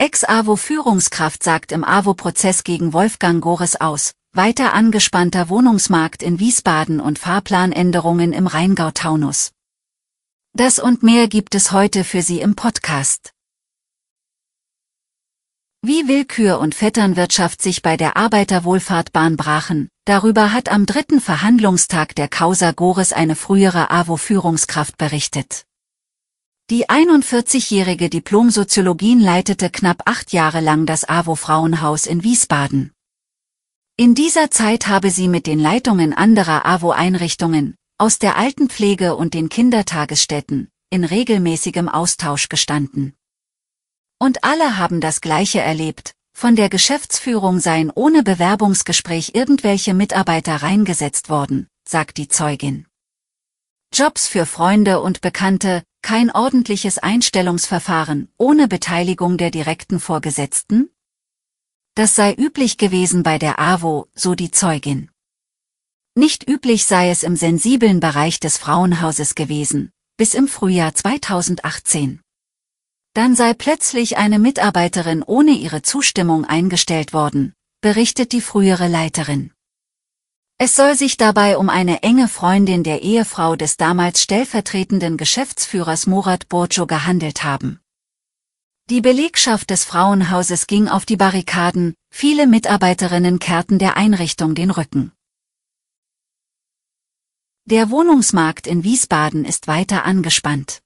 Ex-AWO-Führungskraft sagt im AWO-Prozess gegen Wolfgang Gores aus, weiter angespannter Wohnungsmarkt in Wiesbaden und Fahrplanänderungen im Rheingau-Taunus. Das und mehr gibt es heute für Sie im Podcast. Wie Willkür und Vetternwirtschaft sich bei der Arbeiterwohlfahrtbahn brachen, darüber hat am dritten Verhandlungstag der Causa Gores eine frühere AWO-Führungskraft berichtet. Die 41-jährige Diplom-Soziologin leitete knapp acht Jahre lang das AWO-Frauenhaus in Wiesbaden. In dieser Zeit habe sie mit den Leitungen anderer AWO-Einrichtungen, aus der Altenpflege und den Kindertagesstätten, in regelmäßigem Austausch gestanden. Und alle haben das Gleiche erlebt, von der Geschäftsführung seien ohne Bewerbungsgespräch irgendwelche Mitarbeiter reingesetzt worden, sagt die Zeugin. Jobs für Freunde und Bekannte, kein ordentliches Einstellungsverfahren ohne Beteiligung der direkten Vorgesetzten? Das sei üblich gewesen bei der AWO, so die Zeugin. Nicht üblich sei es im sensiblen Bereich des Frauenhauses gewesen, bis im Frühjahr 2018. Dann sei plötzlich eine Mitarbeiterin ohne ihre Zustimmung eingestellt worden, berichtet die frühere Leiterin. Es soll sich dabei um eine enge Freundin der Ehefrau des damals stellvertretenden Geschäftsführers Murat Burcu gehandelt haben. Die Belegschaft des Frauenhauses ging auf die Barrikaden, viele Mitarbeiterinnen kehrten der Einrichtung den Rücken. Der Wohnungsmarkt in Wiesbaden ist weiter angespannt.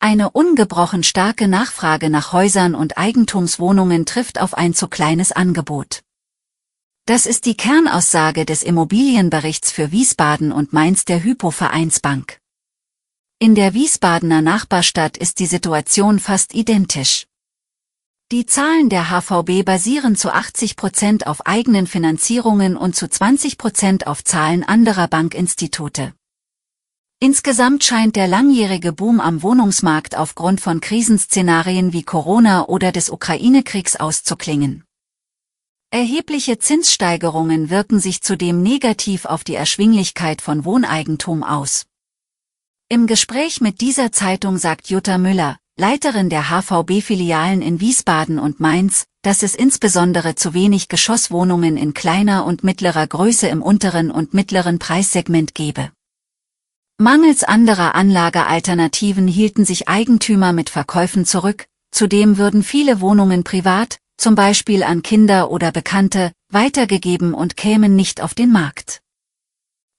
Eine ungebrochen starke Nachfrage nach Häusern und Eigentumswohnungen trifft auf ein zu kleines Angebot. Das ist die Kernaussage des Immobilienberichts für Wiesbaden und Mainz der Hypo-Vereinsbank. In der Wiesbadener Nachbarstadt ist die Situation fast identisch. Die Zahlen der HVB basieren zu 80 Prozent auf eigenen Finanzierungen und zu 20 Prozent auf Zahlen anderer Bankinstitute. Insgesamt scheint der langjährige Boom am Wohnungsmarkt aufgrund von Krisenszenarien wie Corona oder des Ukraine-Kriegs auszuklingen. Erhebliche Zinssteigerungen wirken sich zudem negativ auf die Erschwinglichkeit von Wohneigentum aus. Im Gespräch mit dieser Zeitung sagt Jutta Müller, Leiterin der HVB-Filialen in Wiesbaden und Mainz, dass es insbesondere zu wenig Geschosswohnungen in kleiner und mittlerer Größe im unteren und mittleren Preissegment gebe. Mangels anderer Anlagealternativen hielten sich Eigentümer mit Verkäufen zurück, zudem würden viele Wohnungen privat, zum Beispiel an Kinder oder Bekannte, weitergegeben und kämen nicht auf den Markt.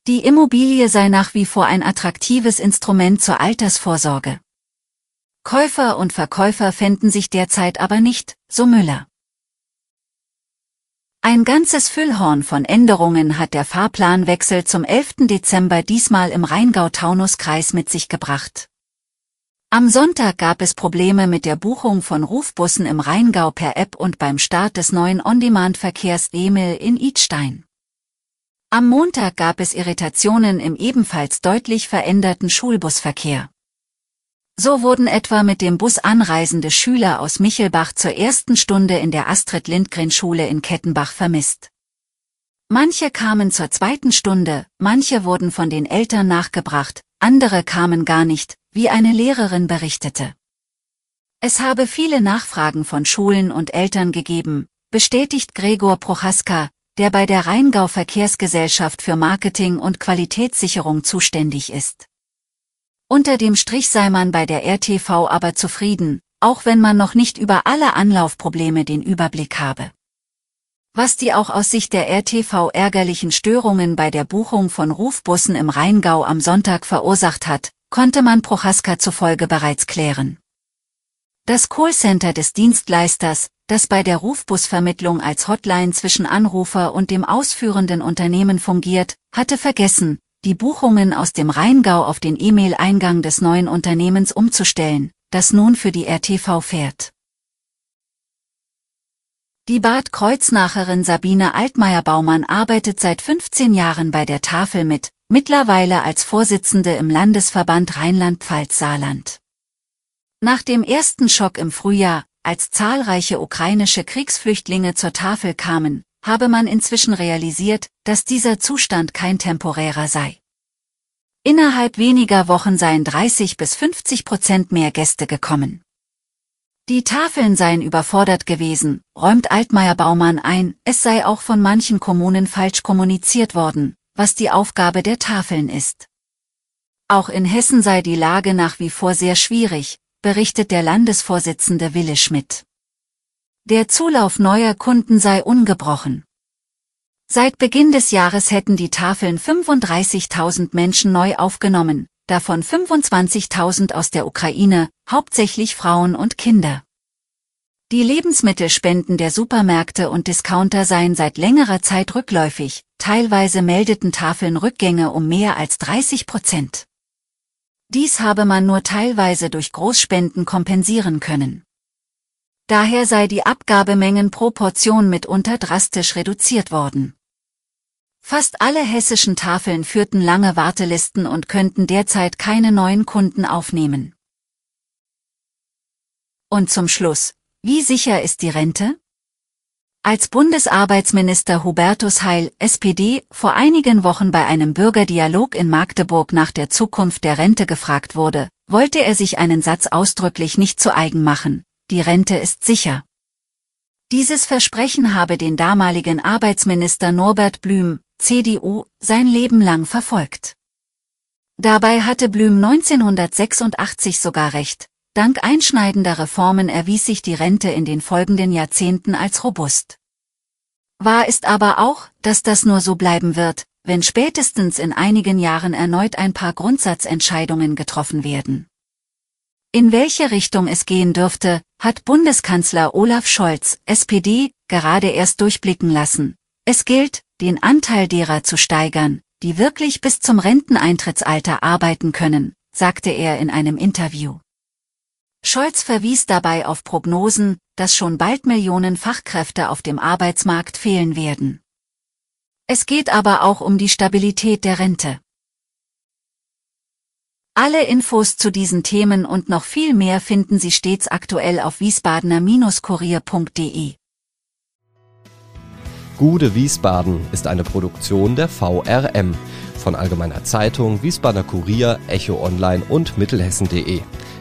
Die Immobilie sei nach wie vor ein attraktives Instrument zur Altersvorsorge. Käufer und Verkäufer fänden sich derzeit aber nicht, so Müller. Ein ganzes Füllhorn von Änderungen hat der Fahrplanwechsel zum 11. Dezember diesmal im Rheingau-Taunus-Kreis mit sich gebracht. Am Sonntag gab es Probleme mit der Buchung von Rufbussen im Rheingau per App und beim Start des neuen On-Demand-Verkehrs Emil in Idstein. Am Montag gab es Irritationen im ebenfalls deutlich veränderten Schulbusverkehr. So wurden etwa mit dem Bus anreisende Schüler aus Michelbach zur ersten Stunde in der Astrid Lindgren Schule in Kettenbach vermisst. Manche kamen zur zweiten Stunde, manche wurden von den Eltern nachgebracht, andere kamen gar nicht, wie eine Lehrerin berichtete. Es habe viele Nachfragen von Schulen und Eltern gegeben, bestätigt Gregor Prochaska, der bei der Rheingau Verkehrsgesellschaft für Marketing und Qualitätssicherung zuständig ist. Unter dem Strich sei man bei der RTV aber zufrieden, auch wenn man noch nicht über alle Anlaufprobleme den Überblick habe. Was die auch aus Sicht der RTV ärgerlichen Störungen bei der Buchung von Rufbussen im Rheingau am Sonntag verursacht hat, konnte man Prochaska zufolge bereits klären. Das Callcenter des Dienstleisters, das bei der Rufbusvermittlung als Hotline zwischen Anrufer und dem ausführenden Unternehmen fungiert, hatte vergessen, die Buchungen aus dem Rheingau auf den E-Mail-Eingang des neuen Unternehmens umzustellen, das nun für die RTV fährt. Die Bad Kreuznacherin Sabine Altmaier-Baumann arbeitet seit 15 Jahren bei der Tafel mit, mittlerweile als Vorsitzende im Landesverband Rheinland-Pfalz-Saarland. Nach dem ersten Schock im Frühjahr, als zahlreiche ukrainische Kriegsflüchtlinge zur Tafel kamen, habe man inzwischen realisiert, dass dieser Zustand kein temporärer sei. Innerhalb weniger Wochen seien 30 bis 50 Prozent mehr Gäste gekommen. Die Tafeln seien überfordert gewesen, räumt Altmaier Baumann ein, es sei auch von manchen Kommunen falsch kommuniziert worden, was die Aufgabe der Tafeln ist. Auch in Hessen sei die Lage nach wie vor sehr schwierig, berichtet der Landesvorsitzende Wille Schmidt. Der Zulauf neuer Kunden sei ungebrochen. Seit Beginn des Jahres hätten die Tafeln 35.000 Menschen neu aufgenommen, davon 25.000 aus der Ukraine, hauptsächlich Frauen und Kinder. Die Lebensmittelspenden der Supermärkte und Discounter seien seit längerer Zeit rückläufig, teilweise meldeten Tafeln Rückgänge um mehr als 30 Prozent. Dies habe man nur teilweise durch Großspenden kompensieren können. Daher sei die Abgabemengen pro Portion mitunter drastisch reduziert worden. Fast alle hessischen Tafeln führten lange Wartelisten und könnten derzeit keine neuen Kunden aufnehmen. Und zum Schluss, wie sicher ist die Rente? Als Bundesarbeitsminister Hubertus Heil, SPD, vor einigen Wochen bei einem Bürgerdialog in Magdeburg nach der Zukunft der Rente gefragt wurde, wollte er sich einen Satz ausdrücklich nicht zu eigen machen, die Rente ist sicher. Dieses Versprechen habe den damaligen Arbeitsminister Norbert Blüm, CDU, sein Leben lang verfolgt. Dabei hatte Blüm 1986 sogar recht, dank einschneidender Reformen erwies sich die Rente in den folgenden Jahrzehnten als robust. Wahr ist aber auch, dass das nur so bleiben wird, wenn spätestens in einigen Jahren erneut ein paar Grundsatzentscheidungen getroffen werden. In welche Richtung es gehen dürfte, hat Bundeskanzler Olaf Scholz, SPD, gerade erst durchblicken lassen. Es gilt, den Anteil derer zu steigern, die wirklich bis zum Renteneintrittsalter arbeiten können, sagte er in einem Interview. Scholz verwies dabei auf Prognosen, dass schon bald Millionen Fachkräfte auf dem Arbeitsmarkt fehlen werden. Es geht aber auch um die Stabilität der Rente. Alle Infos zu diesen Themen und noch viel mehr finden Sie stets aktuell auf wiesbadener-kurier.de. Gude Wiesbaden ist eine Produktion der VRM von Allgemeiner Zeitung, Wiesbadener Kurier, Echo Online und Mittelhessen.de.